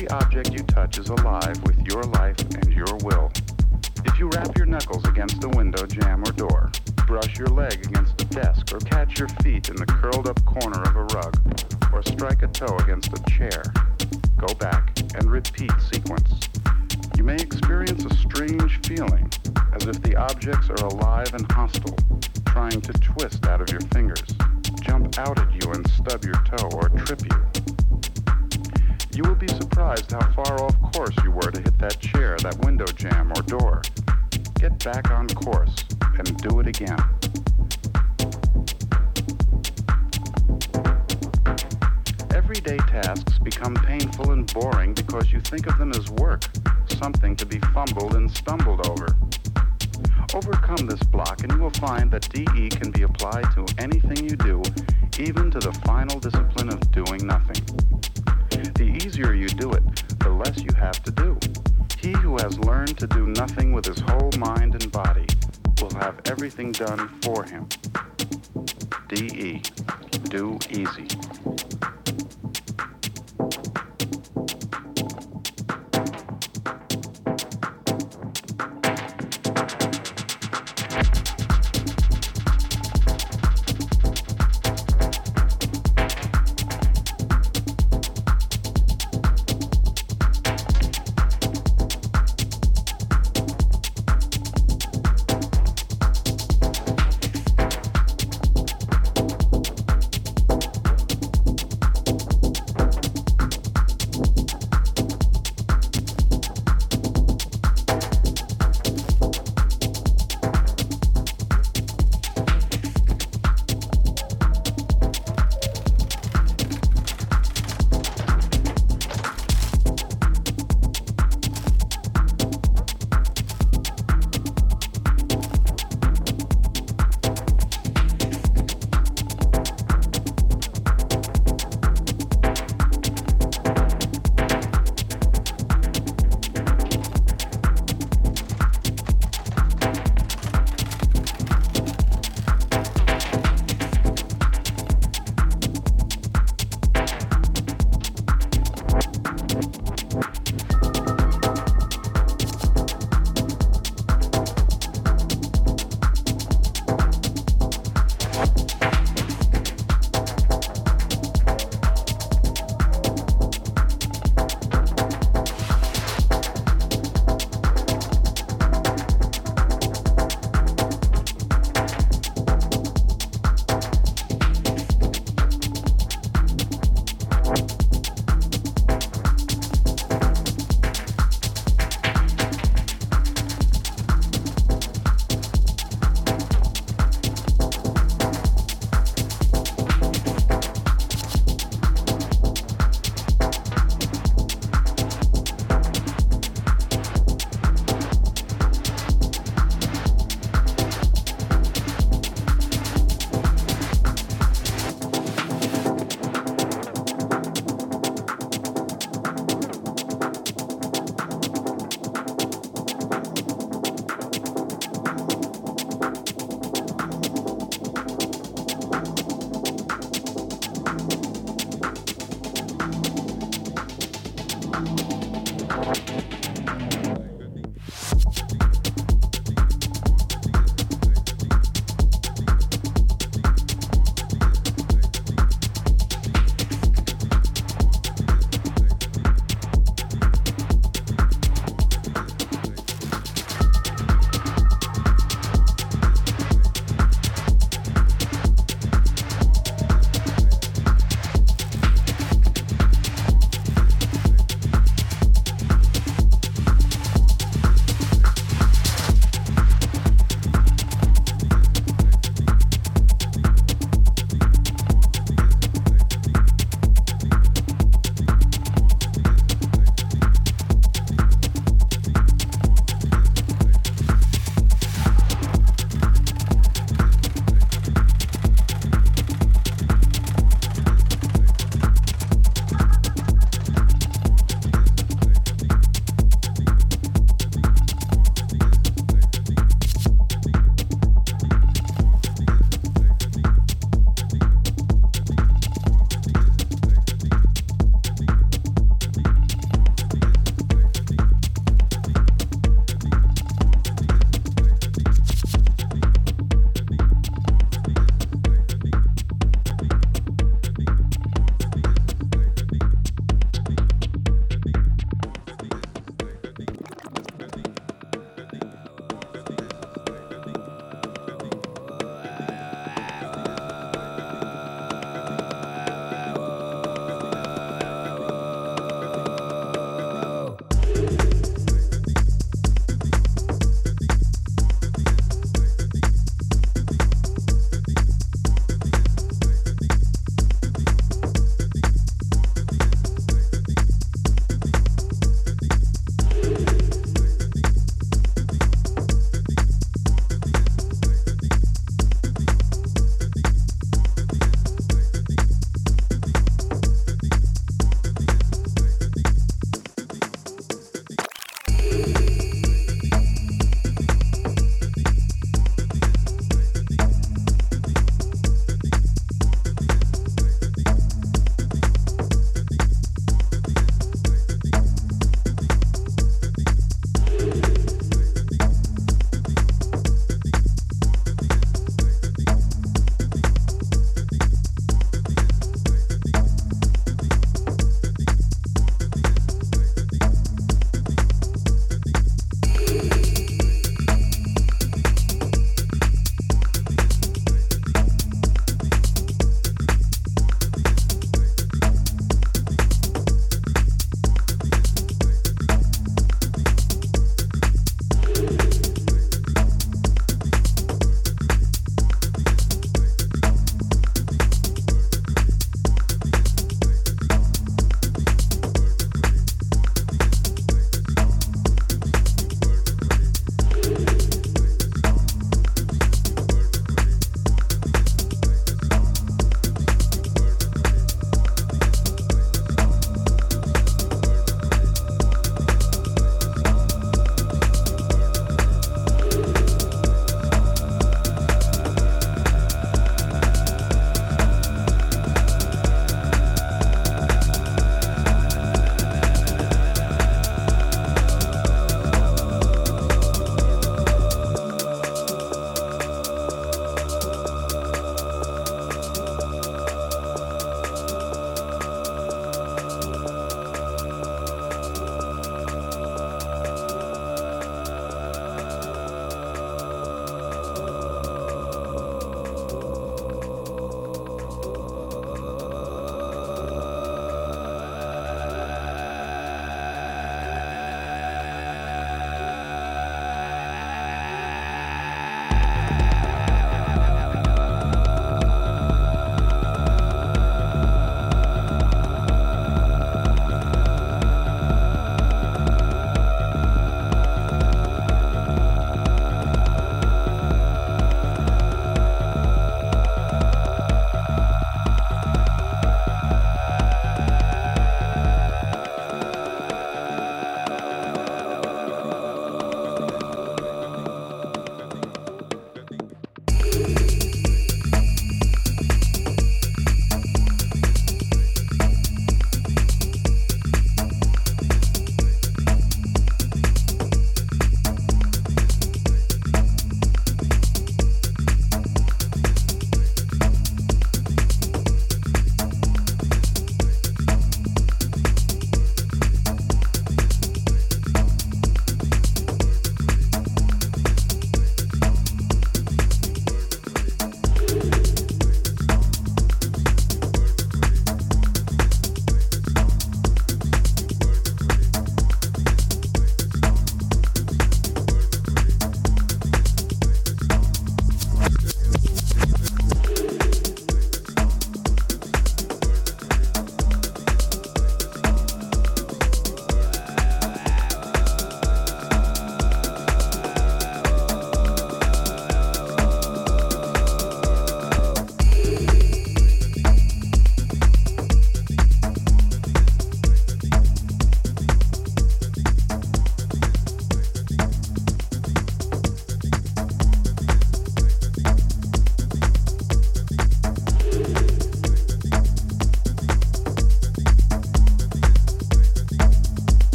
Every object you touch is alive with your life and your will. If you rap your knuckles against a window jamb or door, brush your leg against a desk, or catch your feet in the curled up corner of a rug, or strike a toe against a chair, go back and repeat sequence. You may experience a strange feeling, as if the objects are alive and hostile, trying to twist out of your fingers, jump out at you and stub your toe or trip you. You will be surprised how far off course you were to hit that chair, that window jamb, or door. Get back on course and do it again. Everyday tasks become painful and boring because you think of them as work, something to be fumbled and stumbled over. Overcome this block and you will find that DE can be applied to anything you do, even to the final discipline of doing nothing. The easier you do it, the less you have to do. He who has learned to do nothing with his whole mind and body will have everything done for him. DE. Do easy.